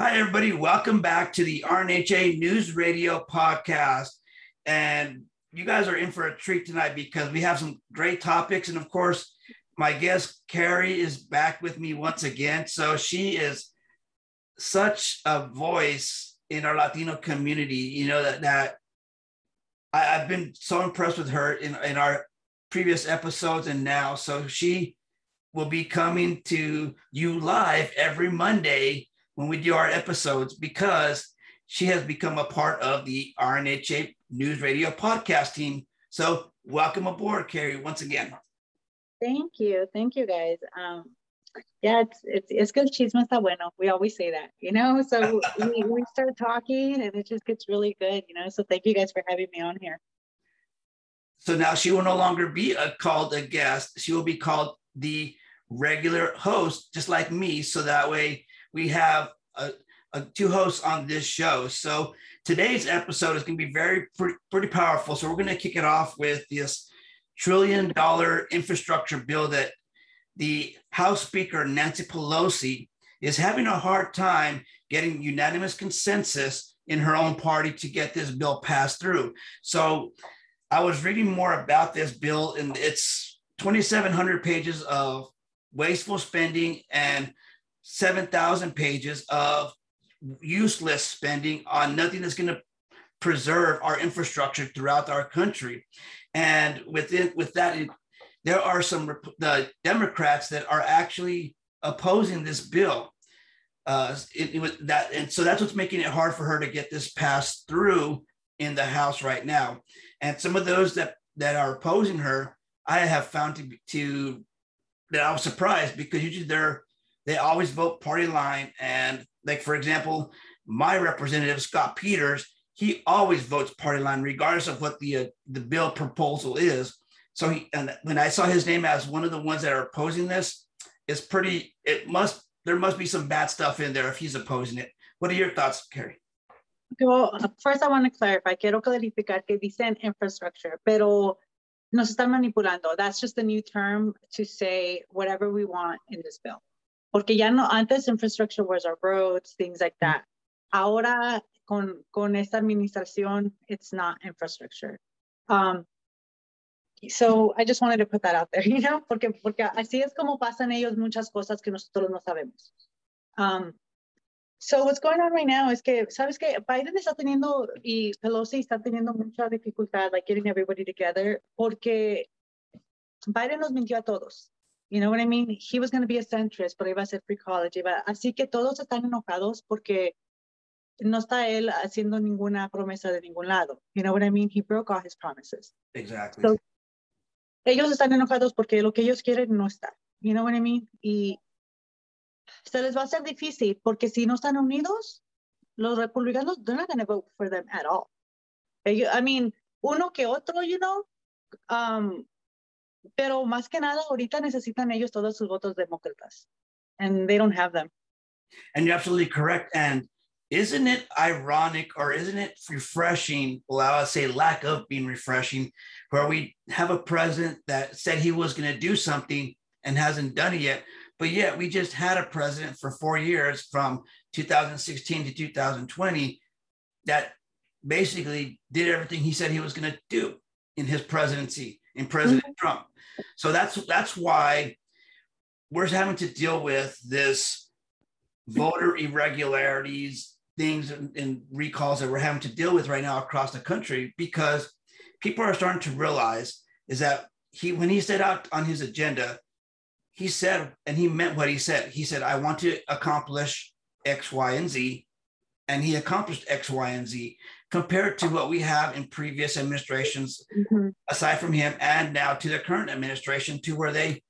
Hi, everybody. Welcome back to the RNHA News Radio podcast. And you guys are in for a treat tonight because we have some great topics. And of course, my guest, Carrie, is back with me once again. So she is such a voice in our Latino community, you know, that, that I, have been so impressed with her in, in our previous episodes and now. So she will be coming to you live every Monday when we do our episodes because she has become a part of the RNHA News Radio podcast team. So, welcome aboard, Carrie, once again. Thank you. Thank you, guys. Um, yeah, it's it's it's good. Chisme está bueno. We always say that, you know. So we, we start talking, and it just gets really good, you know. So thank you guys for having me on here. So now she will no longer be a, called a guest. She will be called the regular host, just like me. So that way we have a, a, two hosts on this show. So today's episode is going to be very pretty, pretty powerful. So we're going to kick it off with this trillion dollar infrastructure bill that the House Speaker Nancy Pelosi is having a hard time getting unanimous consensus in her own party to get this bill passed through. So I was reading more about this bill, and it's 2,700 pages of wasteful spending and 7,000 pages of useless spending on nothing that's going to preserve our infrastructure throughout our country. And within with that, there are some the Democrats that are actually opposing this bill. Uh, it, it that, and so that's what's making it hard for her to get this passed through in the House right now. And some of those that that are opposing her, I have found to to that I was surprised because usually they're they always vote party line. And like, for example, my representative, Scott Peters, he always votes party line, regardless of what the, uh, the bill proposal is. So he, and when I saw his name as one of the ones that are opposing this, it's pretty, it must, there must be some bad stuff in there if he's opposing it. What are your thoughts, Carrie? Well, first I want to clarify, quiero clarificar que dicen infrastructure, pero nos están manipulando. That's just a new term to say whatever we want in this bill. Porque ya no, antes infrastructure was our roads, things like that. Ahora con, con esta administración, it's not infrastructure. Um, so I just wanted to put that out there, you know, porque, porque así es como pasan ellos muchas cosas que nosotros no sabemos. Um, so what's going on right now is que, ¿sabes que Biden está teniendo y Pelosi está teniendo mucha dificultad, like getting everybody together, porque Biden nos mintió a todos. You know what I mean? He was going to be a centrist, pero iba a ser free college. Iba, así que todos están enojados porque no está él haciendo ninguna promesa de ningún lado. You know what I mean? He broke all his promises. Exactly. So, ellos están enojados porque lo que ellos quieren no está. You know what I mean? Y se les va a hacer difícil porque si no están unidos, los republicanos, they're not going to vote for them at all. I mean, uno que otro, you know, um, pero más que nada ahorita necesitan ellos todos sus votos demócratas and they don't have them. And you're absolutely correct. And isn't it ironic or isn't it refreshing? Well, I would say lack of being refreshing, where we have a president that said he was going to do something and hasn't done it yet. But yet we just had a president for four years from 2016 to 2020 that basically did everything he said he was going to do in his presidency in President mm-hmm. Trump. So that's that's why we're having to deal with this voter irregularities, things and, and recalls that we're having to deal with right now across the country because people are starting to realize is that he when he set out on his agenda, he said and he meant what he said. He said, I want to accomplish X, Y, and Z. And he accomplished X, Y, and Z compared to what we have in previous administrations, mm-hmm. aside from him, and now to the current administration, to where they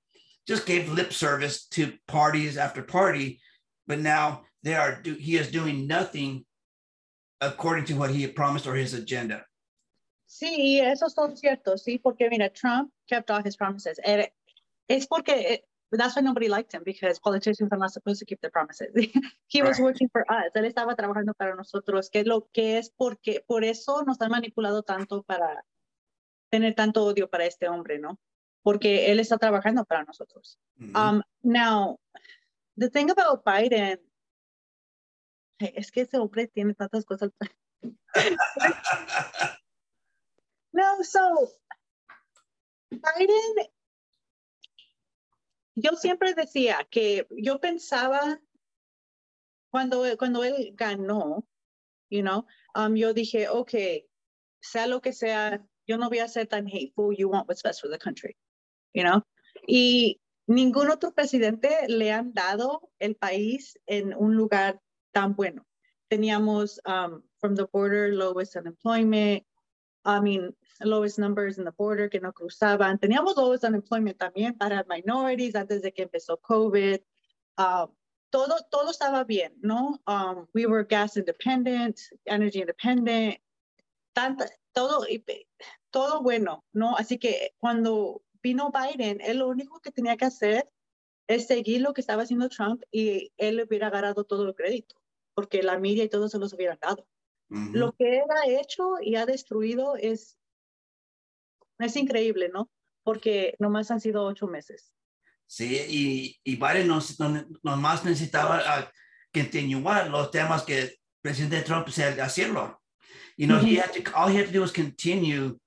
just gave lip service to parties after party, but now they are do, he is doing nothing according to what he had promised or his agenda. Sí, eso es todo cierto, sí, porque mira, Trump kept all his promises. Es porque But that's why nobody liked him because politicians are not supposed to keep their promises. he was working for us. Él estaba trabajando para nosotros, que es lo que es porque por eso nos han manipulado tanto para tener tanto odio para este hombre, ¿no? Porque él está trabajando para nosotros. Mm -hmm. um, now, the thing about Biden, es que ese hombre tiene tantas cosas. no, so Biden, yo siempre decía que yo pensaba cuando, cuando él ganó, you know, um, yo dije, okay, sea lo que sea, yo no voy a ser tan hateful, you want what's best for the country, you know. Y ningún otro presidente le han dado el país en un lugar tan bueno. Teníamos um, from the border lowest unemployment, I mean, lowest numbers in the border que no cruzaban. Teníamos lowest unemployment también para minorities antes de que empezó COVID. Uh, todo, todo estaba bien, ¿no? Um, we were gas independent, energy independent, tanta, todo, todo bueno, ¿no? Así que cuando vino Biden, él lo único que tenía que hacer es seguir lo que estaba haciendo Trump y él hubiera agarrado todo el crédito, porque la media y todo se los hubieran dado. Lo que él ha hecho y ha destruido es, es increíble, ¿no? Porque nomás han sido ocho meses. Sí, y, y Biden nos, nomás necesitaba uh, continuar los temas que el presidente Trump se hacerlo. You know, he had to, all he had to do was continue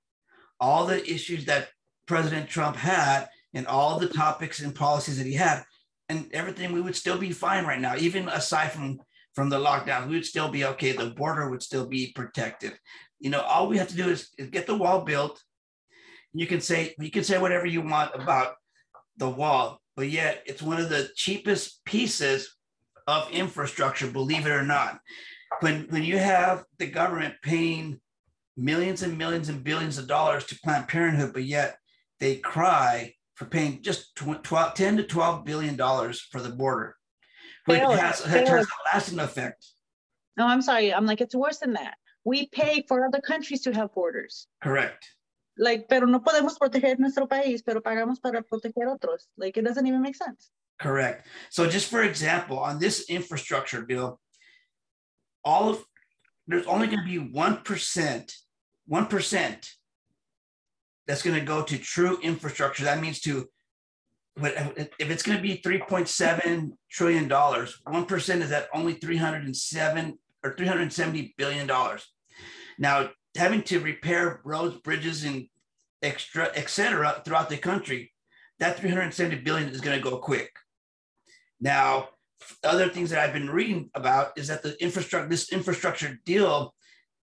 all the issues that President Trump had and all the topics and policies that he had, and everything, we would still be fine right now, even aside from from the lockdown, we would still be okay. The border would still be protected. You know, all we have to do is, is get the wall built. You can say you can say whatever you want about the wall, but yet it's one of the cheapest pieces of infrastructure, believe it or not. When when you have the government paying millions and millions and billions of dollars to Planned Parenthood, but yet they cry for paying just 12, 10 to 12 billion dollars for the border which has, has a lasting effect. No, I'm sorry. I'm like, it's worse than that. We pay for other countries to have borders. Correct. Like, pero no podemos proteger nuestro país, pero pagamos para proteger otros. Like, it doesn't even make sense. Correct. So, just for example, on this infrastructure bill, all of there's only going to be one percent, one percent that's going to go to true infrastructure. That means to if it's going to be 3.7 trillion dollars, one percent is at only 307 or 370 billion dollars. Now, having to repair roads, bridges, and extra, etc. throughout the country, that 370 billion is going to go quick. Now, other things that I've been reading about is that the infrastructure, this infrastructure deal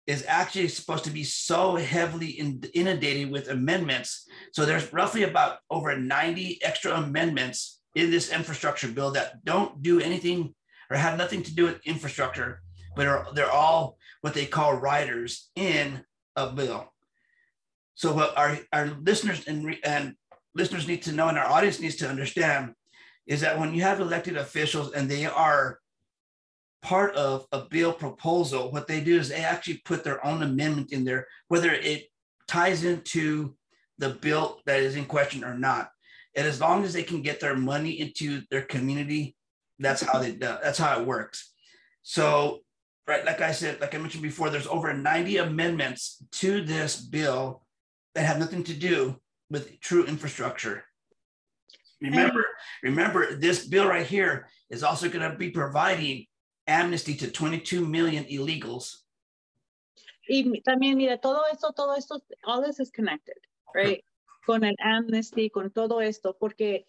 is actually supposed to be so heavily inundated with amendments. So there's roughly about over 90 extra amendments in this infrastructure bill that don't do anything or have nothing to do with infrastructure, but are, they're all what they call riders in a bill. So what our, our listeners and, and listeners need to know and our audience needs to understand is that when you have elected officials and they are part of a bill proposal, what they do is they actually put their own amendment in there, whether it ties into the bill that is in question or not. And as long as they can get their money into their community, that's how they that's how it works. So, right, like I said, like I mentioned before, there's over 90 amendments to this bill that have nothing to do with true infrastructure. Remember, remember, this bill right here is also going to be providing amnesty to 22 million illegals. Y también, mira, todo esto, todo esto, all this is connected, right? Con el amnesty, con todo esto, porque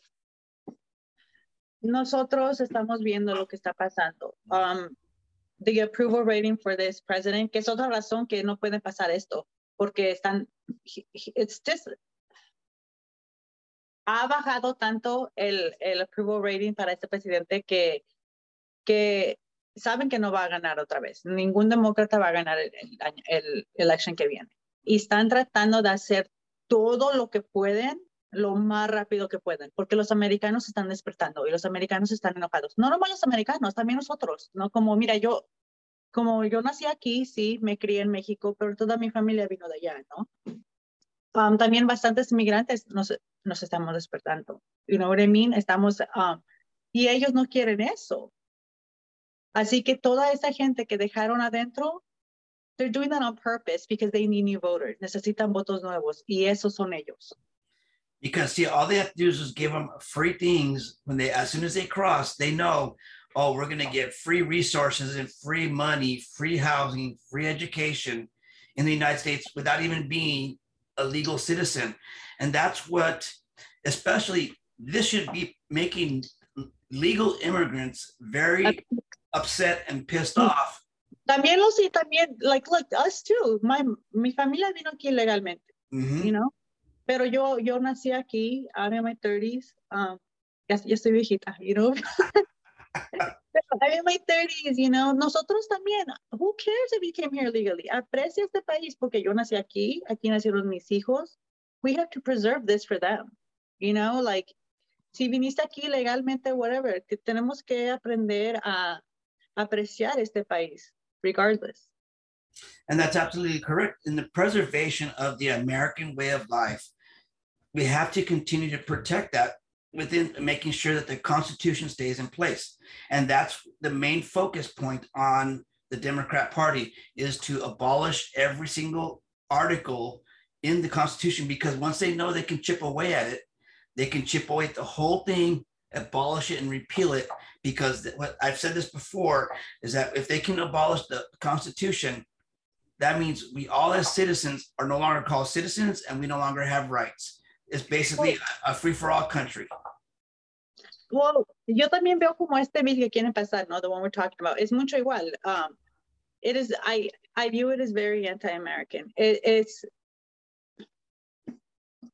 nosotros estamos viendo lo que está pasando. Um, the approval rating for this president, que es otra razón que no puede pasar esto, porque están, it's just, ha bajado tanto el, el approval rating para este presidente que, que saben que no va a ganar otra vez. Ningún demócrata va a ganar el, el, election que viene. Y están tratando de hacer todo lo que pueden lo más rápido que pueden, porque los americanos están despertando y los americanos están enojados. No nomás los americanos, también nosotros, ¿no? Como, mira, yo, como yo nací aquí, sí, me crié en México, pero toda mi familia vino de allá, ¿no? Um, también bastantes inmigrantes nos, nos estamos despertando. You know I mean? Estamos, um, y ellos no quieren eso. Así que toda esa gente que dejaron adentro, they're doing that on purpose because they need new voters. Necesitan votos nuevos y esos son ellos. Because see, all they have to do is just give them free things when they, as soon as they cross, they know, oh, we're going to get free resources and free money, free housing, free education in the United States without even being a legal citizen. And that's what, especially, this should be making legal immigrants very upset and pissed off. También los y también, like, look, us too. My, mi familia vino aquí legalmente, mm -hmm. you know? Pero yo, yo nací aquí, I'm in my 30s. Um, ya, ya estoy viejita, you know? I'm in my 30s, you know. Nosotros también, who cares if you came here legally? Aprecia este país porque yo nací aquí, aquí nacieron mis hijos. We have to preserve this for them, you know, like, si viniste aquí legalmente, whatever, que tenemos que aprender a apreciar este país, regardless. And that's absolutely correct. In the preservation of the American way of life, we have to continue to protect that within making sure that the Constitution stays in place. And that's the main focus point on the Democrat Party is to abolish every single article in the Constitution because once they know they can chip away at it, they can chip away at the whole thing, abolish it, and repeal it. Because what I've said this before is that if they can abolish the Constitution, that means we all as citizens are no longer called citizens and we no longer have rights. It's basically a free for all country. Well, yo también veo como este bill que quieren pasar, ¿no? The one we're talking about. Es mucho igual. Um, it is, I, I view it as very anti-American. It, it's,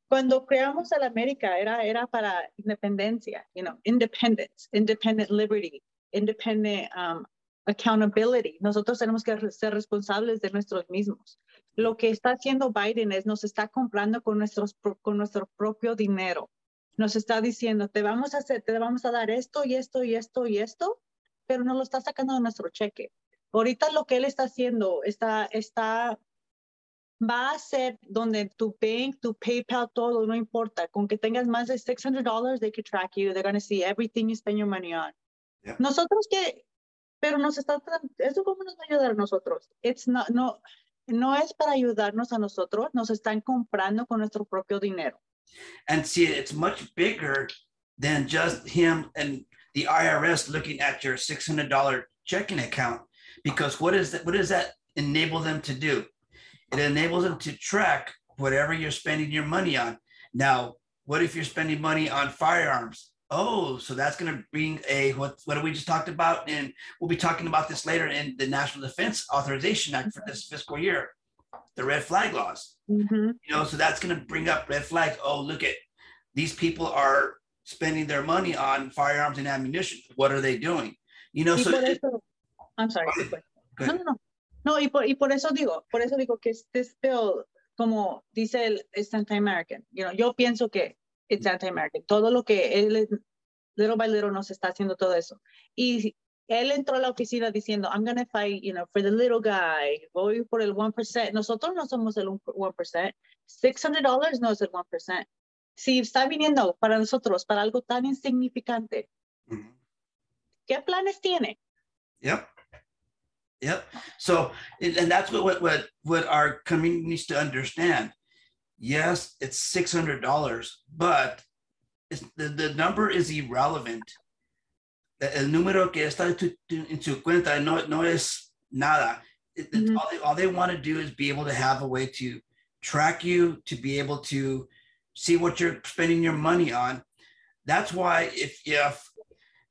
cuando creamos a la América era, era para independencia, you know, independence, independent liberty, independent um, accountability. Nosotros tenemos que ser responsables de nuestros mismos. Lo que está haciendo Biden es nos está comprando con, nuestros, con nuestro propio dinero. Nos está diciendo, te vamos a hacer, te vamos a dar esto y esto y esto y esto, pero no lo está sacando de nuestro cheque. Ahorita lo que él está haciendo está, está va a ser donde tu bank, tu PayPal, todo, no importa. Con que tengas más de $600, they can track you. They're going to see everything you spend your money on. Nosotros que, pero nos está, ¿eso cómo nos va a ayudar a nosotros? It's not, no, no es para ayudarnos a nosotros, nos están comprando con nuestro propio dinero. And see, it's much bigger than just him and the IRS looking at your $600 checking account. Because what is that? What does that enable them to do? It enables them to track whatever you're spending your money on. Now, what if you're spending money on firearms? Oh, so that's going to bring a what? What we just talked about, and we'll be talking about this later in the National Defense Authorization Act for this fiscal year, the red flag laws. Mm-hmm. You know, so that's going to bring up red flags. Oh, look at these people are spending their money on firearms and ammunition. What are they doing? You know, so. Eso, I'm sorry. No, no, no. No, y por, y por eso digo, por eso digo que este bill, como dice el, es anti-American. You know, yo pienso que es anti-American. Todo lo que él, little by little, nos está haciendo todo eso. Y él entró a la oficina diciendo, I'm going to fight, you know, for the little guy. Voy por el 1%. Nosotros no somos el 1%. $600 no es el 1%. Si está viniendo para nosotros, para algo tan insignificante, ¿qué planes tiene? Yep. Yep. So, and that's what, what, what, what our community needs to understand. Yes, it's $600, but the, the number is irrelevant. El número que está en su cuenta no, no es nada. Mm-hmm. All, they, all they want to do is be able to have a way to track you, to be able to see what you're spending your money on. That's why if, if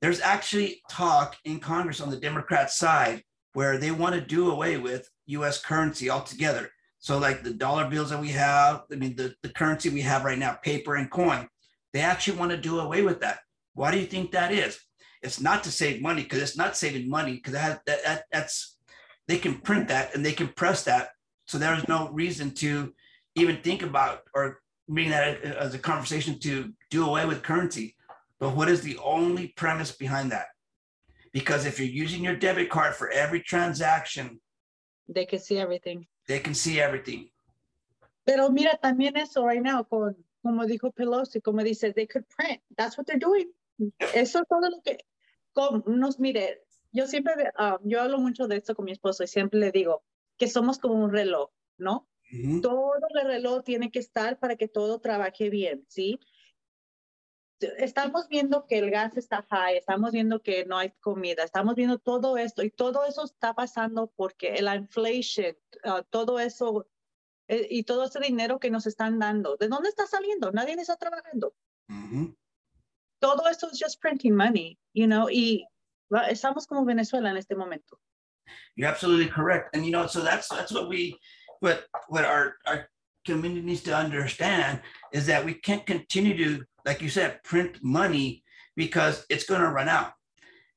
there's actually talk in Congress on the Democrat side where they want to do away with US currency altogether. So, like the dollar bills that we have, I mean, the, the currency we have right now, paper and coin, they actually want to do away with that. Why do you think that is? It's not to save money because it's not saving money because that, that, that, that's they can print that and they can press that. So there's no reason to even think about or bring that as a conversation to do away with currency. But what is the only premise behind that? Because if you're using your debit card for every transaction, they can see everything. They can see everything. Pero mira también eso right now, con, como dijo Pelosi, como dice, they could print. That's what they're doing. Eso es todo lo que con, nos mire. Yo siempre, uh, yo hablo mucho de esto con mi esposo y siempre le digo que somos como un reloj, ¿no? Mm -hmm. Todo el reloj tiene que estar para que todo trabaje bien, ¿sí? Estamos viendo que el gas está high, estamos viendo que no hay comida, estamos viendo todo esto y todo eso está pasando porque la inflation, uh, todo eso eh, y todo ese dinero que nos están dando, ¿de dónde está saliendo? Nadie está trabajando. Mm -hmm. Todo eso es just printing money, you know, y estamos como Venezuela en este momento. You're absolutely correct. And you know, so that's that's what we what what our our community needs to understand is that we can't continue to, like you said, print money because it's going to run out.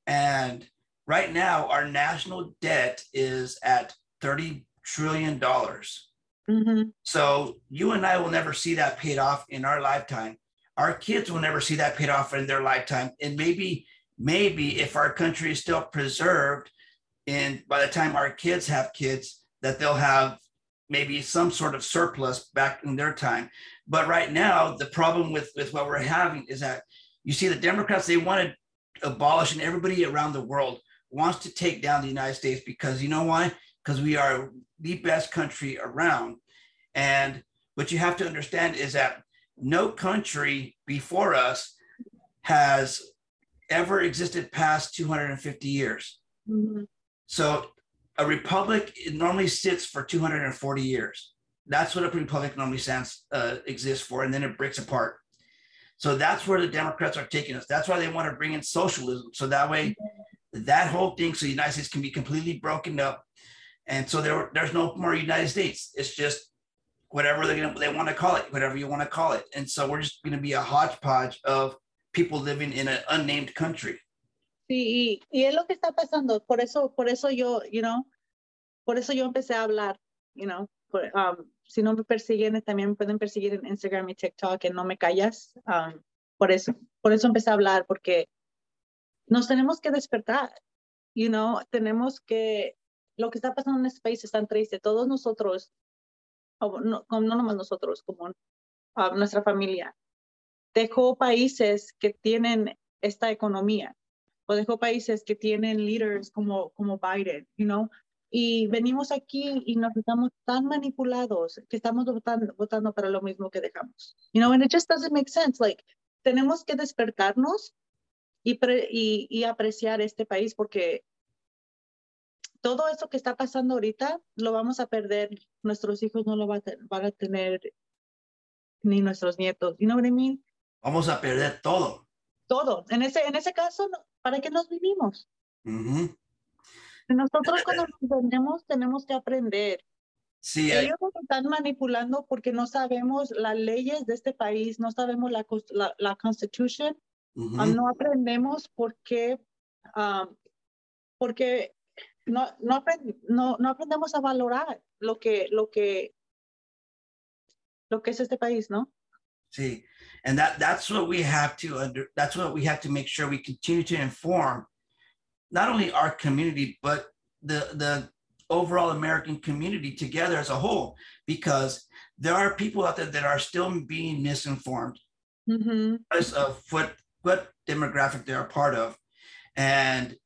And right now, our national debt is at $30 trillion. Mm-hmm. So you and I will never see that paid off in our lifetime. Our kids will never see that paid off in their lifetime. And maybe, maybe if our country is still preserved, and by the time our kids have kids, that they'll have maybe some sort of surplus back in their time. But right now, the problem with, with what we're having is that you see the Democrats, they want to abolish, and everybody around the world wants to take down the United States because you know why? Because we are the best country around. And what you have to understand is that no country before us has ever existed past 250 years. Mm-hmm. So a republic it normally sits for 240 years. That's what a republic normally stands uh, exists for, and then it breaks apart. So that's where the Democrats are taking us. That's why they want to bring in socialism, so that way that whole thing, so the United States can be completely broken up, and so there, there's no more United States. It's just whatever they they want to call it, whatever you want to call it, and so we're just going to be a hodgepodge of people living in an unnamed country. Sí, y, y, es lo que está pasando. Por eso, por eso yo, you know, por eso yo empecé a hablar, you know. Por, um, si no me persiguen, también me pueden perseguir en Instagram y TikTok, en No Me Callas. Um, por eso, por eso empecé a hablar, porque nos tenemos que despertar, you know, tenemos que, lo que está pasando en este país es tan triste. Todos nosotros, no, no nomás nosotros, como uh, nuestra familia, dejó países que tienen esta economía o dejó países que tienen líderes como, como Biden, you know, y venimos aquí y nos estamos tan manipulados que estamos votando, votando para lo mismo que dejamos. You know, and it just doesn't make sense. Like, tenemos que despertarnos y, pre, y, y apreciar este país porque todo eso que está pasando ahorita lo vamos a perder. Nuestros hijos no lo van a tener ni nuestros nietos. You know what I mean? Vamos a perder todo. Todo. En ese, en ese caso, ¿para qué nos vivimos? Uh -huh. Nosotros cuando nos entendemos tenemos que aprender. Sí, Ellos nos están manipulando porque no sabemos las leyes de este país, no sabemos la, la, la Constitution, uh um, -huh. no aprendemos por qué, um, porque no, no, aprend, no, no aprendemos a valorar lo que, lo que, lo que es este país, ¿no? Sí, and that that's what we have to under that's what we have to make sure we continue to inform not only our community but the the overall American community together as a whole because there are people out there that are still being misinformed mm -hmm. because of what what demographic they're a part of and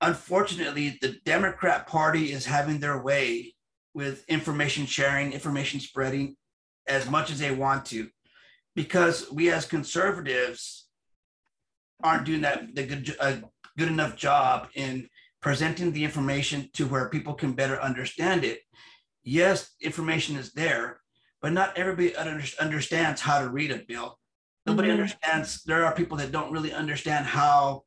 unfortunately the Democrat Party is having their way with information sharing information spreading as much as they want to because we as conservatives aren't doing that the good, a good enough job in presenting the information to where people can better understand it. Yes, information is there, but not everybody understands how to read a bill. Nobody mm-hmm. understands. There are people that don't really understand how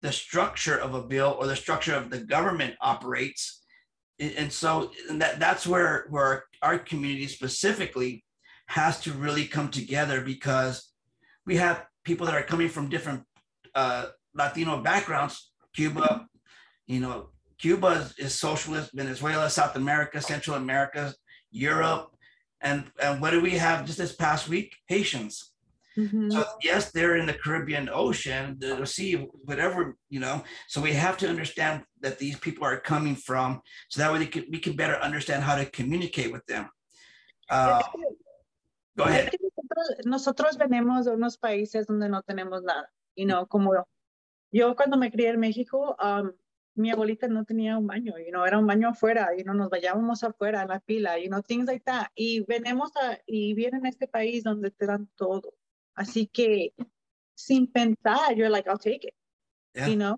the structure of a bill or the structure of the government operates. And so and that, that's where, where our community specifically has to really come together because we have people that are coming from different uh, Latino backgrounds. Cuba, you know, Cuba is, is, socialist, Venezuela, South America, Central America, Europe. And, and what do we have just this past week? Haitians. Mm-hmm. So yes, they're in the Caribbean Ocean, the sea, whatever, you know. So we have to understand that these people are coming from, so that way can, we can better understand how to communicate with them. Uh, go ahead. Nosotros, nosotros venimos de unos países donde no tenemos nada, you know, como yo cuando me crié en México, um, mi abuelita no tenía un baño, you know, era un baño afuera, y you know, nos vayábamos afuera en la pila, you know, things like that. Y venimos a, y vienen a este país donde te dan todo Así que sin pensar, you're like, I'll take it. Yeah. You know?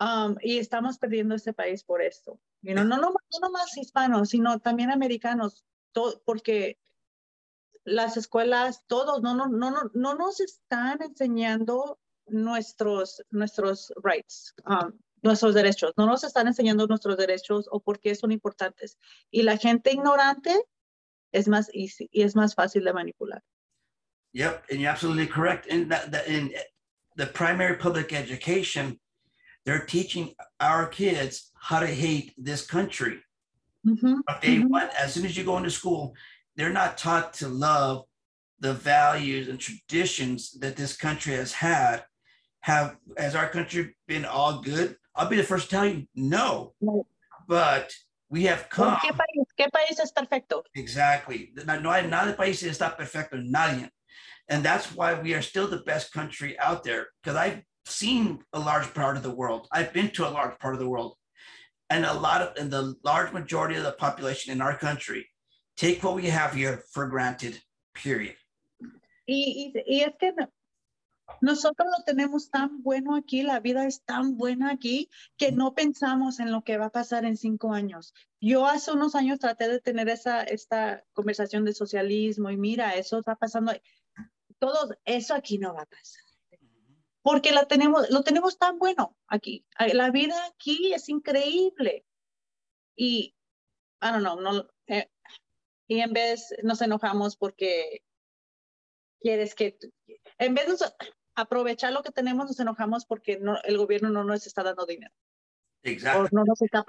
Um, y estamos perdiendo este país por esto. You know? no, no, no más hispanos, sino también americanos, todo, porque las escuelas, todos, no, no, no, no, no nos están enseñando nuestros, nuestros rights, um, nuestros derechos. No nos están enseñando nuestros derechos o por qué son importantes. Y la gente ignorante es más easy y es más fácil de manipular. Yep, and you're absolutely correct. In that, that in the primary public education, they're teaching our kids how to hate this country. Mhm, From day mhm. one, as soon as you go into school, they're not taught to love the values and traditions that this country has had. Have has our country been all good? I'll be the first to tell you no, No. but we have come ¿Qué país, ¿Qué país es perfecto? Exactly. No, no hay nada país está perfecto, nadie. And that's why we are still the best country out there because I've seen a large part of the world. I've been to a large part of the world. And a lot of, and the large majority of the population in our country take what we have here for granted, period. Y, y, y es que no- nosotros lo tenemos tan bueno aquí, la vida es tan buena aquí, que no pensamos en lo que va a pasar en cinco años. Yo hace unos años traté de tener esa, esta conversación de socialismo y mira, eso está pasando. Todo eso aquí no va a pasar. Porque la tenemos, lo tenemos tan bueno aquí. La vida aquí es increíble. Y, I don't know, no, eh, y en vez nos enojamos porque quieres que, en vez de aprovechar lo que tenemos, nos enojamos porque no, el gobierno no nos está dando dinero Exactly. no nos está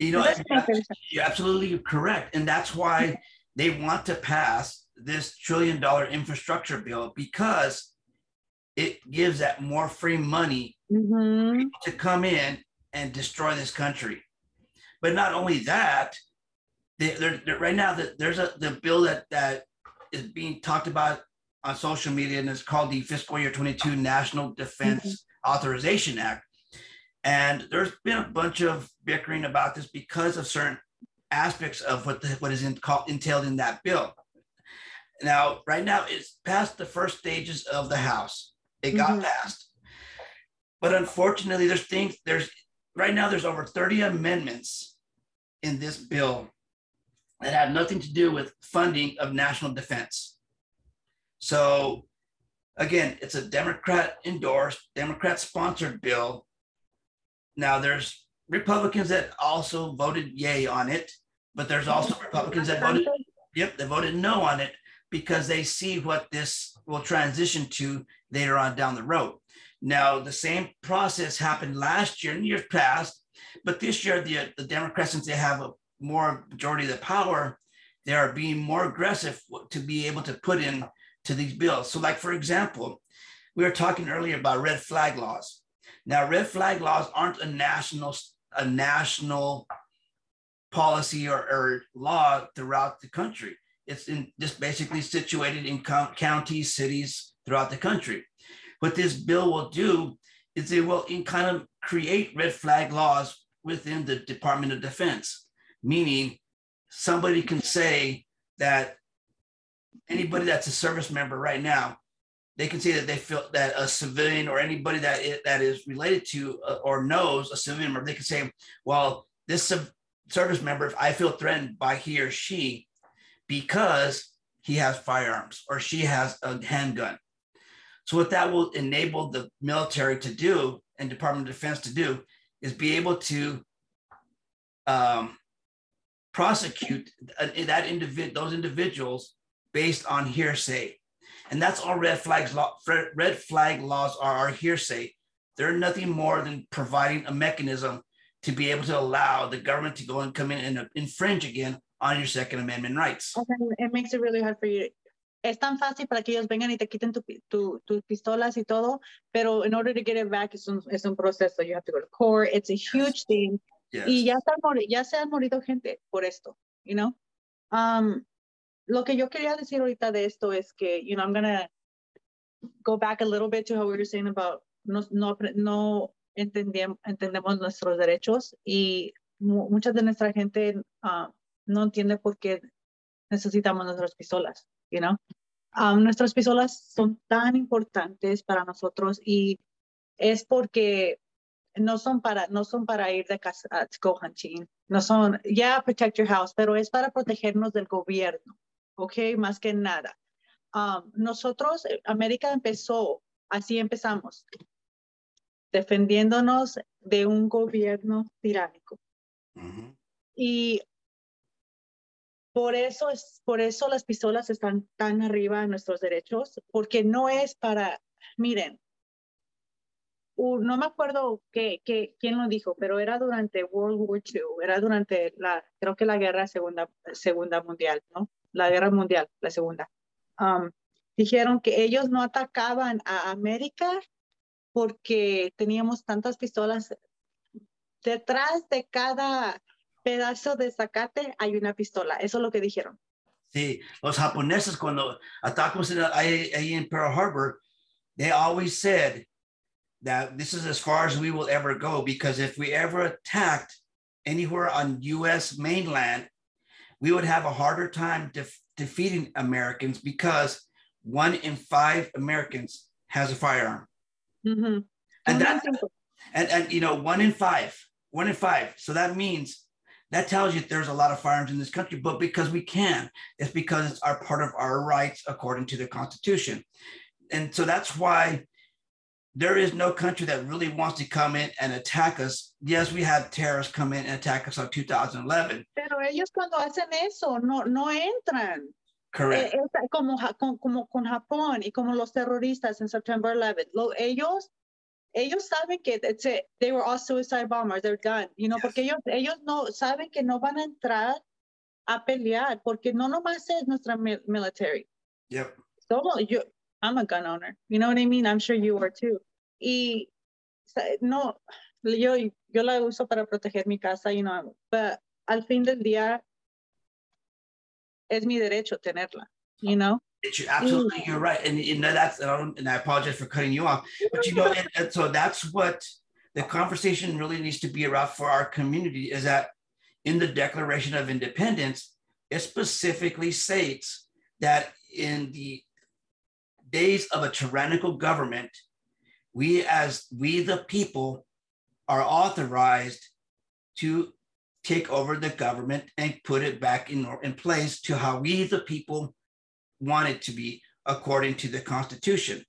You know, That's and my concern. you're absolutely correct. And that's why they want to pass this trillion dollar infrastructure bill because it gives that more free money Ujú. to come in and destroy this country. But not only that, they, they're, they're- right now that there's a the bill that that is being talked about on social media, and it's called the Fiscal Year 22 National Defense Authorization Act. And there's been a bunch of bickering about this because of certain aspects of what the, what is in, called, entailed in that bill. Now, right now, it's past the first stages of the House. It got Mhm. passed. But unfortunately, there's things, there's right now, there's over 30 amendments in this bill that have nothing to do with funding of national defense. So again, it's a Democrat endorsed, Democrat sponsored bill. Now there's Republicans that also voted yay on it, but there's also Republicans that voted Yep, they voted no on it because they see what this will transition to later on down the road. Now, the same process happened last year and years past, but this year the, the Democrats, since they have a more majority of the power, they are being more aggressive to be able to put in to these bills. So, like for example, we were talking earlier about red flag laws. Now, red flag laws aren't a national a national policy or, or law throughout the country. It's in just basically situated in co- counties, cities throughout the country. What this bill will do is it will in kind of create red flag laws within the Department of Defense, meaning somebody can say that anybody that's a service member right now, they can say that they feel that a civilian or anybody that is, that is related to uh, or knows a civilian member, they can say, well, this service member, if I feel threatened by he or she because he has firearms or she has a handgun. So what that will enable the military to do and Department of Defense to do is be able to um, prosecute uh, that individ- those individuals based on hearsay. And that's all red flags law red flag laws are, are hearsay. They're nothing more than providing a mechanism to be able to allow the government to go and come in and infringe again on your Second Amendment rights. Okay, it makes it really hard for you. Es tan fácil para que ellos vengan y te quiten tu, tu, tus pistolas y todo, pero in order to get it back, es un, es un proceso. You have to go to court. It's a huge thing. Yes. Y ya, se han ya se han morido gente por esto, you know? Um, lo que yo quería decir ahorita de esto es que, you know, I'm gonna go back a little bit to how we were saying about no, no, no entendíamos, entendemos nuestros derechos y mu- mucha de nuestra gente ah, no entiende por qué necesitamos nuestras pistolas, you know? Um, nuestras pistolas son tan importantes para nosotros y es porque no son para, no son para ir de casa a go hunting, no son, ya yeah, protect your house, pero es para protegernos del gobierno, ¿ok? Más que nada. Um, nosotros, eh, América empezó, así empezamos, defendiéndonos de un gobierno tiránico. Y por eso, es, por eso las pistolas están tan arriba en nuestros derechos, porque no es para, miren, no me acuerdo qué, qué, quién lo dijo, pero era durante World War II, era durante la, creo que la guerra segunda, segunda mundial, ¿no? La guerra mundial, la segunda. Um, dijeron que ellos no atacaban a América porque teníamos tantas pistolas. Detrás de cada pedazo de zacate hay una pistola. Eso es lo que dijeron. Sí, los japoneses cuando atacamos ahí, en Pearl Harbor, they always said that this is as far as we will ever go because if we ever attacked anywhere on U.S. mainland, we would have a harder time def- defeating Americans because one in five Americans has a firearm. Mm-hmm. And that, and, and you know, one in five, one in five. So that means that tells you there's a lot of firearms in this country, but because we can, it's because it's our part of our rights according to the Constitution. And so that's why there is no country that really wants to come in and attack us. Yes, we had terrorists come in and attack us in 2011. Pero ellos cuando hacen eso no, no entran. Correct. Eh, como, como, con Japón y como los terroristas en September 11. Lo, ellos, ellos saben que a, they were all suicide bombers, they're done. You know, yes. porque ellos, ellos no saben que no van a entrar a pelear porque no nomás es nuestra military. Yep. Solo yo, I'm a gun owner. You know what I mean? I'm sure you are too. Y no, yo, yo la uso para proteger mi casa, you know, but al fin del día es mi derecho tenerla, you know? It's, absolutely, you're right. And, you know that's, and I apologize for cutting you off, but you know, and, and so that's what the conversation really needs to be about for our community is that in the Declaration of Independence, it specifically states that in the days of a tyrannical government, we as we the people are authorized to take over the government and put it back in, in place to how we the people want it to be according to the constitution.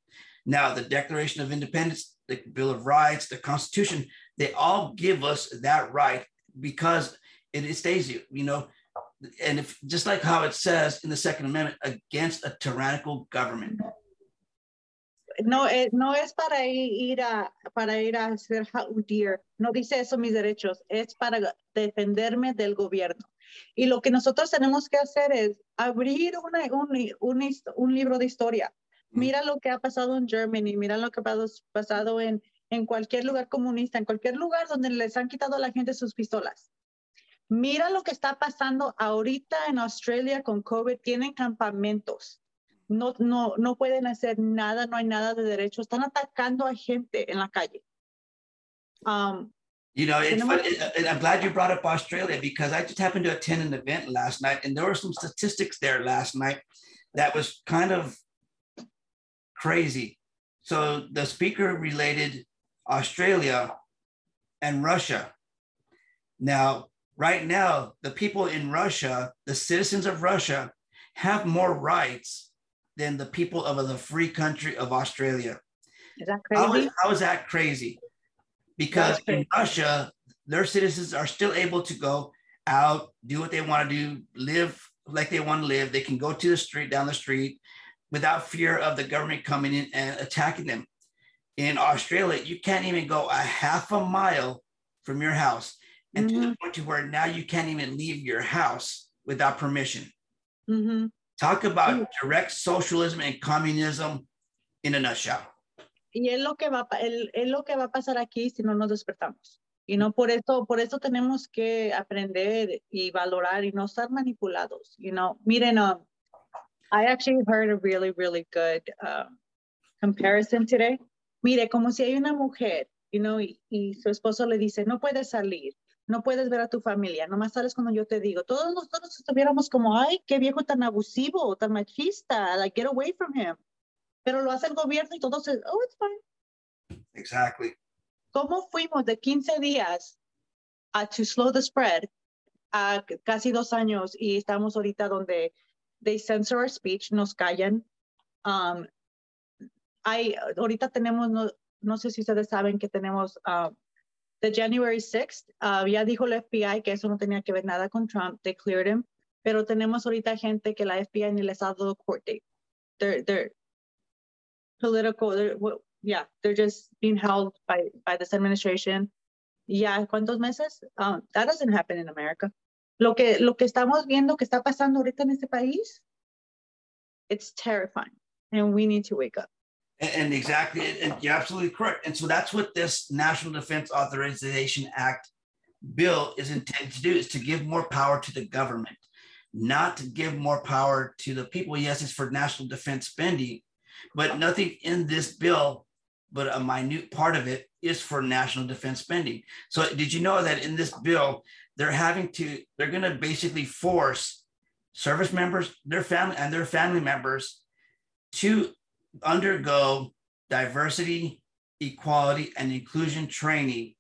Now the declaration of independence the bill of rights the constitution they all give us that right because it, stays you know? And if just like how it says in the second amendment against a tyrannical government no, eh, no es para ir a, para ir a hacer deer. No dice eso mis derechos, es para defenderme del gobierno. Y lo que nosotros tenemos que hacer es abrir una, un, un, un, libro de historia. Mm. Mira lo que ha pasado en Germany, mira lo que ha pasado en, en cualquier lugar comunista, en cualquier lugar donde les han quitado a la gente sus pistolas. Mira lo que está pasando ahorita en Australia con COVID. Tienen campamentos no, no, no pueden hacer nada, no hay nada de derecho, están atacando a gente en la calle. Um, you know, it's funny, and I'm glad you brought up Australia because I just happened to attend an event last night, and there were some statistics there last night that was kind of crazy. So the speaker related Australia and Russia. Now, right now, the people in Russia, the citizens of Russia, have more rights than the people of the free country of Australia. Is that crazy? How is, how is that crazy? Because crazy. in Russia, their citizens are still able to go out, do what they want to do, live like they want to live. They can go to the street, down the street, without fear of the government coming in and attacking them. In Australia, you can't even go a half a mile from your house, and mm-hmm. to the mm-hmm. point to where now you can't even leave your house without permission. Mm-hmm. Talk about direct socialism and communism in a nutshell. Y es lo que va es lo que va a pasar aquí si no nos despertamos. Y no por eso, por eso tenemos que aprender y valorar y no estar manipulados. You know, miren, um, I actually heard a really, really good um, comparison today. Mire, como si hay una mujer, you know, y, y su esposo le dice, no puede salir, no puedes ver a tu familia, nomás sales cuando yo te digo. Todos nosotros estuviéramos como, ay, qué viejo tan abusivo, tan machista, like, get away from him. Pero lo hace el gobierno y todos, oh, it's fine. Exactly. ¿Cómo fuimos de 15 días a to slow the spread a casi dos años y estamos ahorita donde they censor our speech, nos callan? Um, hay, ahorita tenemos, no, no sé si ustedes saben que tenemos uh, the January 6th, uh, ya dijo la FBI que eso no tenía que ver nada con Trump, they cleared him, pero tenemos ahorita gente que la FBI ni les ha dado court date. They're, they're political, they're, well, yeah, they're just being held by, by this administration. Ya, ¿cuántos meses? Um, that doesn't happen in America. Lo que, lo que estamos viendo que está pasando ahorita en este país, it's terrifying, and we need to wake up. And, and exactly, and you're absolutely correct. And so that's what this National Defense Authorization Act bill is intended to do: is to give more power to the government, not to give more power to the people. Yes, it's for national defense spending, but nothing in this bill, but a minute part of it is for national defense spending. So did you know that in this bill, they're having to, they're going to basically force service members, their family, and their family members to undergo diversity, equality, and inclusion training,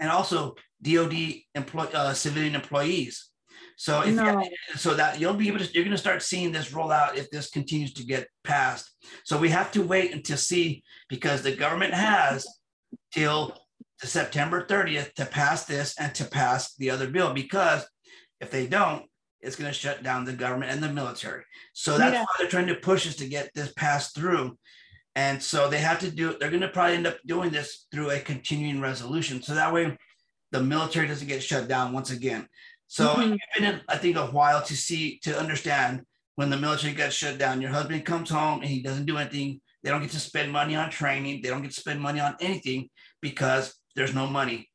and also DoD employ, uh, civilian employees. So if No. you, so that you'll be able to, you're going to start seeing this roll out if this continues to get passed. So we have to wait until see because the government has till September 30th to pass this and to pass the other bill because if they don't, it's going to shut down the government and the military. So that's Yeah. why they're trying to push us to get this passed through. And so they have to do They're going to probably end up doing this through a continuing resolution. So that way the military doesn't get shut down once again. So Mhm. it's been, in, I think, a while to see, to understand when the military gets shut down, your husband comes home and he doesn't do anything. They don't get to spend money on training. They don't get to spend money on anything because there's no money.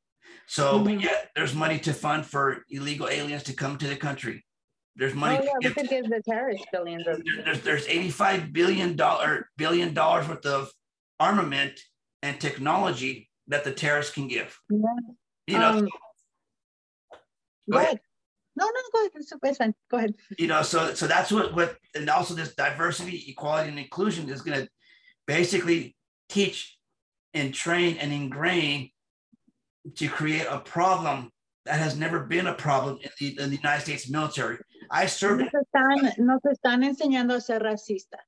So, but Mhm. yet there's money to fund for illegal aliens to come to the country. There's money. Oh, yeah, we could give the terrorists billions of. there- there's there's 85 billion dollar billion dollars worth of armament and technology that the terrorists can give. Yeah. You know, Um, Go Go ahead. ahead. No, no, go ahead. It's, it's fine. Go ahead. you know, so so that's what what and also this diversity, equality, and inclusion is going to basically teach and train and ingrain to create a problem that has never been a problem in the, in the United States military. I served Nos están, nos están enseñando a ser racistas.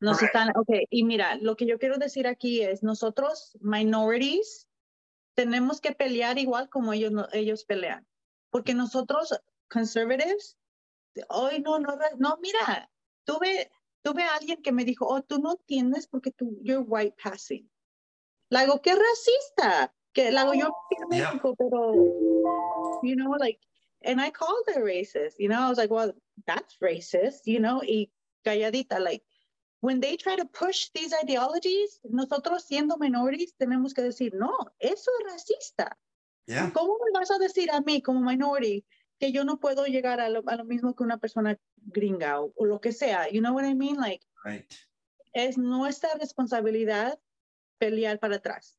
Nos Correct. están, ok, y mira, lo que yo quiero decir aquí es, nosotros, minorities, tenemos que pelear igual como ellos, ellos pelean. Porque nosotros, conservatives, hoy no, no, no, mira, tuve, tuve a alguien que me dijo, oh, tú no entiendes porque tú, you're white passing. Le hago, qué racista. Que le yo en Yeah. México, pero, you know, like, and I called her racist, you know, I was like, well, that's racist, you know, y calladita, like, when they try to push these ideologies, nosotros siendo minorities tenemos que decir, no, eso es racista. yeah. ¿Cómo me vas a decir a mí como minority que yo no puedo llegar a lo, a lo mismo que una persona gringa o, o lo que sea? You know what I mean? Like, Right. es nuestra responsabilidad pelear para atrás.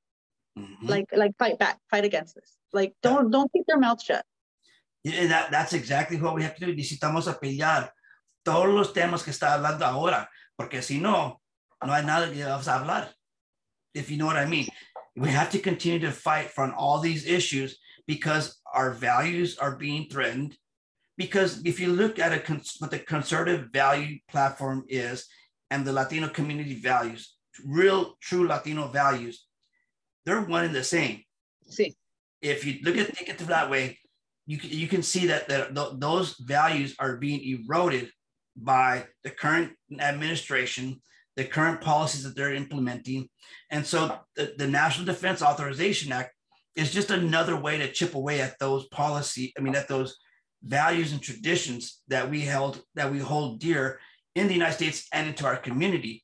Mhm. Like, like fight back, fight against this. Like, don't, don't keep your mouth shut. And eh, that, that's exactly what we have to do. Necesitamos a pelear todos los temas que está hablando ahora, porque si no, no hay nada que vamos a hablar. If you know what I mean, we have to continue to fight for all these issues because our values are being threatened. Because if you look at a cons- what the conservative value platform is and the Latino community values, real, true Latino values, they're one and the same Sí. if you look at think it that way, you can, you can see that the, the, those values are being eroded by the current administration, the current policies that they're implementing, and so the, the National Defense Authorization Act is just another way to chip away at those policy. I mean, at those values and traditions that we held that we hold dear in the United States and into our community.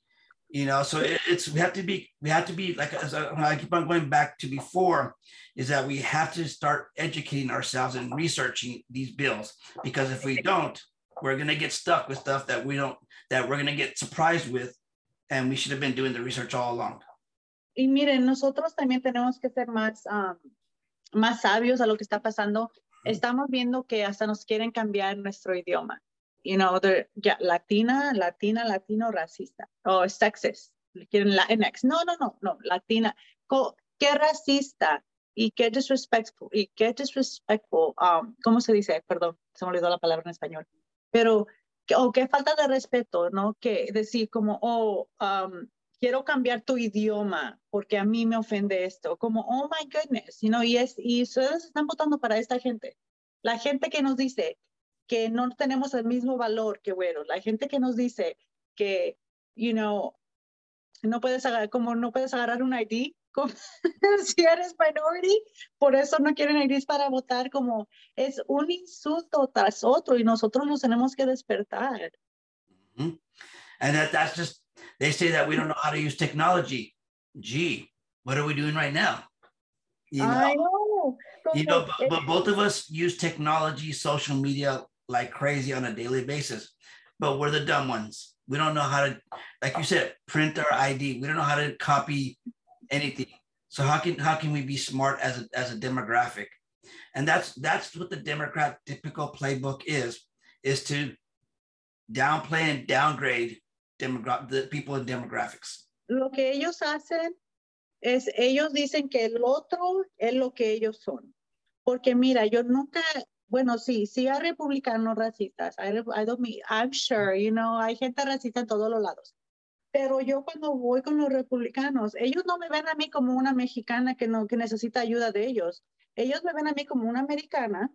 You know, so it, it's we have to be we have to be like as I, I keep on going back to before is that we have to start educating ourselves and researching these bills because if we don't we're going to get stuck with stuff that we don't that we're going to get surprised with and we should have been doing the research all along. Y miren, nosotros también tenemos que ser más um, más sabios a lo que está pasando, estamos viendo que hasta nos quieren cambiar nuestro idioma. You know, yeah, latina, latina, latino, racista. O oh, sexist. Quieren Latinx. No, no, no, no, latina. ¿Qué racista? Y qué disrespectful. Y qué disrespectful. Um, ¿Cómo se dice? Perdón, se me olvidó la palabra en español. Pero, o qué falta de respeto, ¿no? Que decir como, oh, um, quiero cambiar tu idioma porque a mí me ofende esto, como, oh my goodness, you know, y, es, y ustedes están votando para esta gente. La gente que nos dice que no tenemos el mismo valor que güeros, la gente que nos dice que, you know, no puedes agarrar, como no puedes agarrar un ID como, si eres minority, por eso no quieren IDs para votar, como es un insulto tras otro y nosotros nos tenemos que despertar. Mm -hmm. And that, that's just They say that we don't know how to use technology. Gee, what are we doing right now? You know, I know. You know, but, but both of us use technology, social media like crazy on a daily basis. But we're the dumb ones. We don't know how to, like you said, print our ID. We don't know how to copy anything. So how can how can we be smart as a as a demographic? And that's that's what the Democrat typical playbook is, is to downplay and downgrade demogra the people in demographics. Lo que ellos hacen es, ellos dicen que el otro es lo que ellos son. Porque mira, yo nunca, bueno, sí, sí hay republicanos racistas. I, I don't mean, I'm sure, you know, hay gente racista en todos los lados. Pero yo cuando voy con los republicanos, ellos no me ven a mí como una mexicana que, no, que necesita ayuda de ellos. Ellos me ven a mí como una americana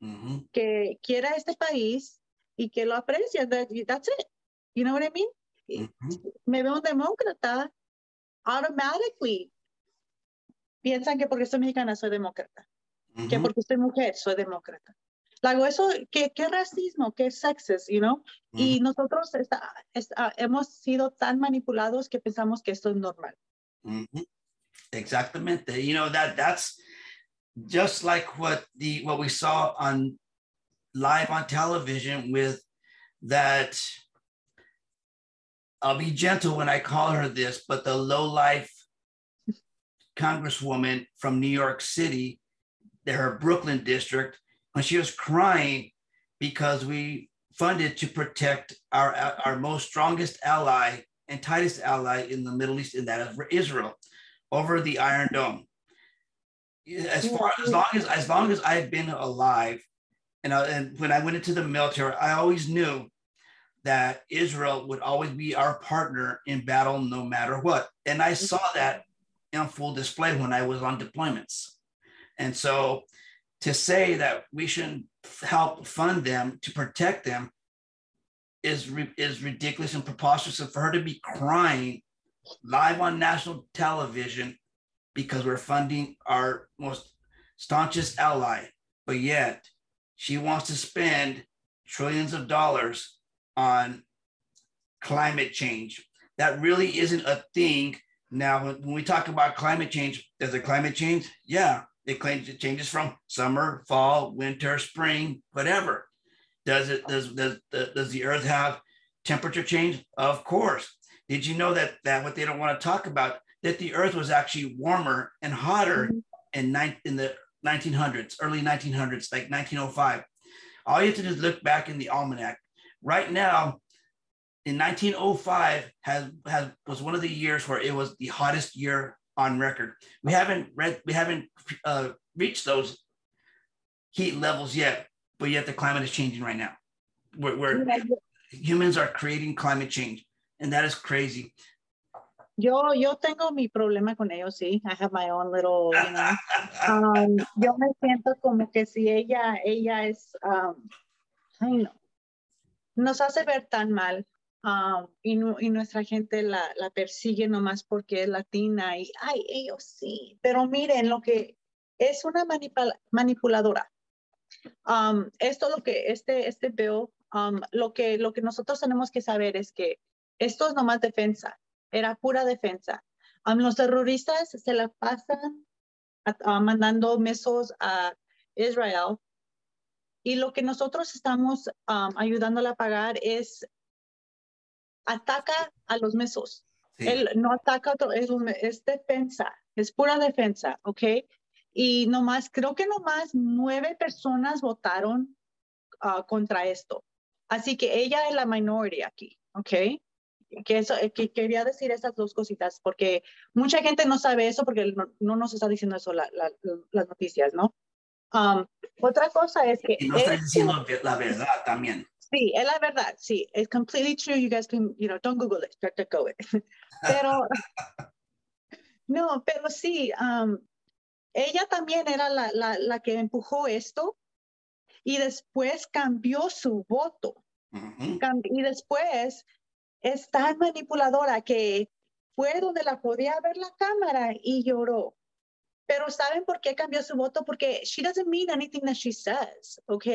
uh -huh. que quiera este país y que lo aprecia. That, that's it. You know what I mean? me veo demócrata, automatically piensan que porque soy mexicana soy demócrata, que porque soy mujer soy demócrata. Luego eso, ¿qué, qué racismo, qué sexes, you know? Y nosotros está, está, hemos sido tan manipulados que pensamos que esto es normal. Exactamente. You know, that that's just like what the what we saw on live on television with that I'll be gentle when I call her this, but the low life congresswoman from New York City, her Brooklyn district, when she was crying because we funded to protect our, our most strongest ally and tightest ally in the Middle East, and that is Israel, over the Iron Dome. As far as long as as long as I've been alive, and, I, and when I went into the military, I always knew that Israel would always be our partner in battle no matter what. And I saw that in full display when I was on deployments. And so to say that we shouldn't help fund them to protect them is, is ridiculous and preposterous. And for her to be crying live on national television because we're funding our most staunchest ally, but yet she wants to spend trillions of dollars on climate change. That really isn't a thing. Now, when we talk about climate change, does it climate change? Yeah, it claims it changes from summer, fall, winter, spring, whatever. Does it does does does the earth have temperature change? Of course. Did you know that that what they don't want to talk about that the earth was actually warmer and hotter mm-hmm. in, ni- in the 1900s, early 1900s, like 1905. All you have to do is look back in the almanac right now in 1905 has has was one of the years where it was the hottest year on record. We haven't read we haven't uh, reached those heat levels yet, but yet the climate is changing right now. Where, where humans are creating climate change, and that is crazy. Yo, yo tengo mi problema con ellos, sí. I have my own little, you know. um, yo me siento como que si ella, ella es, um, I know, nos hace ver tan mal um, y, y, nuestra gente la, la, persigue nomás porque es latina y, ay, ellos sí, pero miren lo que es una manipuladora. Um, esto lo que este, este veo, um, lo, que, lo que nosotros tenemos que saber es que esto es nomás defensa, era pura defensa. los terroristas se la pasan mandando mesos a Israel y lo que nosotros estamos um, ayudándola a pagar es ataca a los mesos. Él no ataca a otro, es, es, defensa, es pura defensa, ¿ok? Y nomás, creo que nomás nueve personas votaron uh, contra esto. Así que ella es la minority aquí, ¿ok? Que, eso, eh, que quería decir esas dos cositas, porque mucha gente no sabe eso porque no, no nos está diciendo eso la, la, las noticias, ¿no? Um, otra cosa es que... Y no está diciendo la verdad también. Sí, es la verdad, sí. It's completely true. You guys can, you know, don't Google it, just go it. Pero, no, pero sí, um, ella también era la, la, la, que empujó esto y después cambió su voto. Uh -huh. Y después es tan manipuladora que fue donde la podía ver la cámara y lloró. Pero ¿saben por qué cambió su voto? Porque she doesn't mean anything that she says, ¿ok?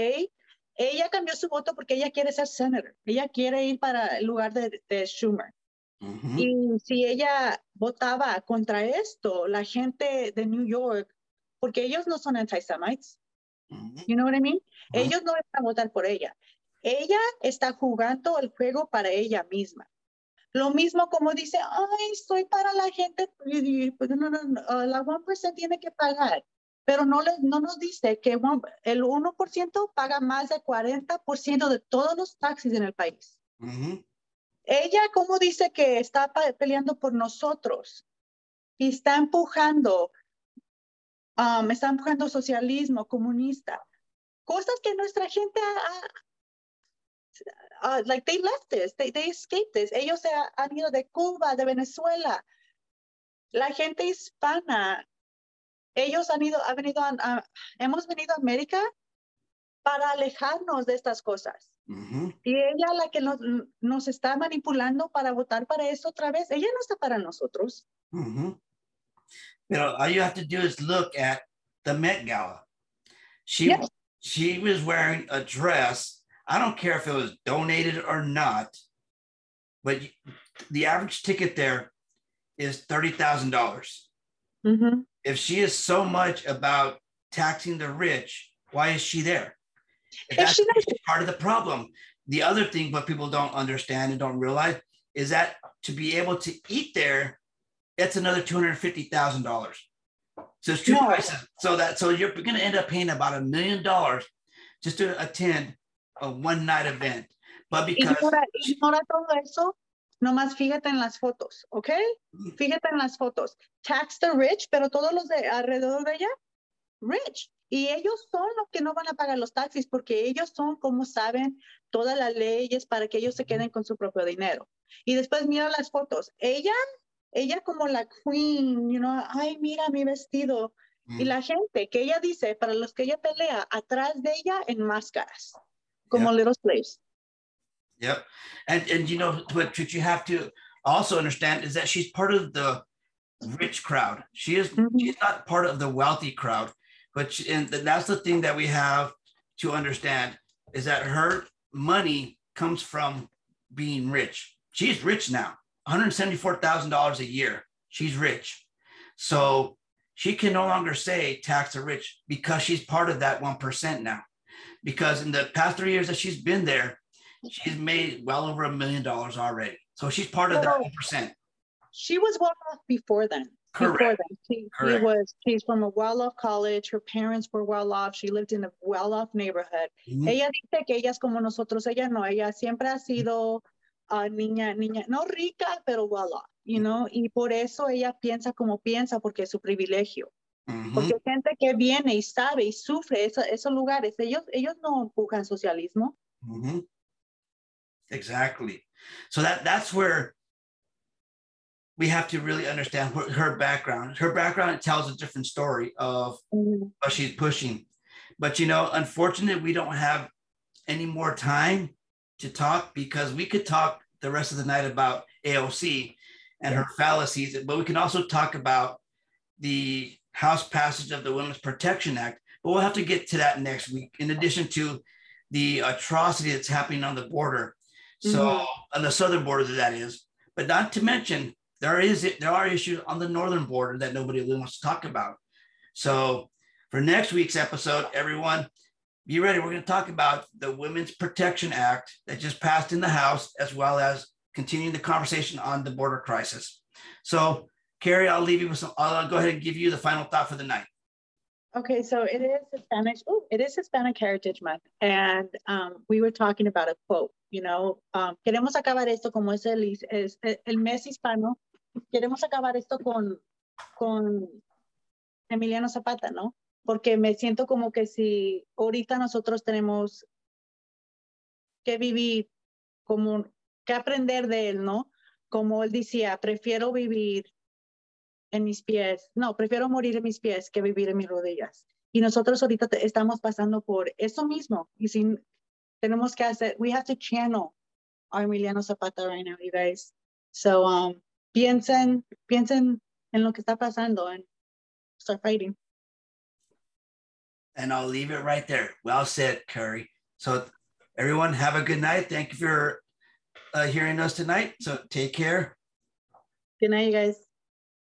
Ella cambió su voto porque ella quiere ser senator. Ella quiere ir para el lugar de, de Schumer. Uh -huh. Y si ella votaba contra esto, la gente de New York, porque ellos no son anti-Semites, uh -huh. you know what I mean? Uh -huh. Ellos no van a votar por ella. Ella está jugando el juego para ella misma. Lo mismo como dice, ay, soy para la gente, pues, no, no, no, la 1% tiene que pagar pero no, les, no nos dice que el 1% paga más del 40% de todos los taxis en el país. Uh -huh. Ella, como dice que está peleando por nosotros y está empujando, um, está empujando socialismo comunista, cosas que nuestra gente ha, uh, like they left this, they, they escaped this. Ellos se han ido de Cuba, de Venezuela. La gente hispana ellos han ido, ha venido a, a, hemos venido a América para alejarnos de estas cosas. Uh -huh. Y ella la que nos, nos, está manipulando para votar para eso otra vez, ella no está para nosotros. Uh -huh. Pero all you have to do is look at the Met Gala. She, yes. she was wearing a dress. I don't care if it was donated or not, but the average ticket there is $30,000. Mm -hmm if she is so much about taxing the rich, why is she there? If that's part of the problem. The other thing, what people don't understand and don't realize is that to be able to eat there, that's another two hundred fifty thousand dollars. So it's two no. prices. So that so you're going to end up paying about a million dollars just to attend a one night event. But because Nomás fíjate en las fotos, ¿ok? Fíjate en las fotos. Tax the rich, pero todos los de alrededor de ella, rich. Y ellos son los que no van a pagar los taxis porque ellos son, como saben, todas las leyes para que ellos se queden con su propio dinero. Y después mira las fotos. Ella, ella como la queen, you know, ay, mira mi vestido. Mm. Y la gente que ella dice, para los que ella pelea, atrás de ella en máscaras, como yeah. little slaves. Yep. And and you know what, what you have to also understand is that she's part of the rich crowd. She is mm-hmm. she's not part of the wealthy crowd, but she, and that's the thing that we have to understand is that her money comes from being rich. She's rich now, $174,000 a year. She's rich. So she can no longer say tax the rich because she's part of that 1% now. Because in the past three years that she's been there, She's made well over a million dollars already. So she's part of that percent. She was well off before then. Correct. Before then. She, Correct. she was she's from a well-off college. Her parents were well off. She lived in a well-off neighborhood. Mm-hmm. Ella dice que ella es como nosotros. Ella no. Ella siempre ha sido uh, niña, niña, no rica, pero well off, you know. Y por eso ella piensa como piensa, porque es su privilegio. Mm-hmm. Porque gente que viene y sabe y sufre eso, esos lugares, ellos, ellos no empujan socialismo. Mm-hmm. Exactly. So that that's where we have to really understand her, her background. Her background tells a different story of mm-hmm. what she's pushing. But you know, unfortunately, we don't have any more time to talk because we could talk the rest of the night about AOC and her fallacies, but we can also talk about the House passage of the Women's Protection Act. But we'll have to get to that next week, in addition to the atrocity that's happening on the border so mm-hmm. on the southern border, that is, but not to mention there is there are issues on the northern border that nobody really wants to talk about. So for next week's episode, everyone, be ready. We're going to talk about the Women's Protection Act that just passed in the House, as well as continuing the conversation on the border crisis. So, Carrie, I'll leave you with some. I'll go ahead and give you the final thought for the night. Okay, so it is Hispanic. Oh, it is Hispanic Heritage Month, and um, we were talking about a quote. You know, um, queremos acabar esto como es el, es el mes hispano. Queremos acabar esto con con Emiliano Zapata, ¿no? Porque me siento como que si ahorita nosotros tenemos que vivir como que aprender de él, ¿no? Como él decía, prefiero vivir en mis pies, no, prefiero morir en mis pies que vivir en mis rodillas. Y nosotros ahorita estamos pasando por eso mismo. Y si tenemos que hacer, we have to channel our Emiliano Zapata right now, you guys. So, um, piensen, piensen en lo que está pasando and start fighting. And I'll leave it right there. Well said, Curry. So, everyone, have a good night. Thank you for uh, hearing us tonight. So, take care. Good night, you guys.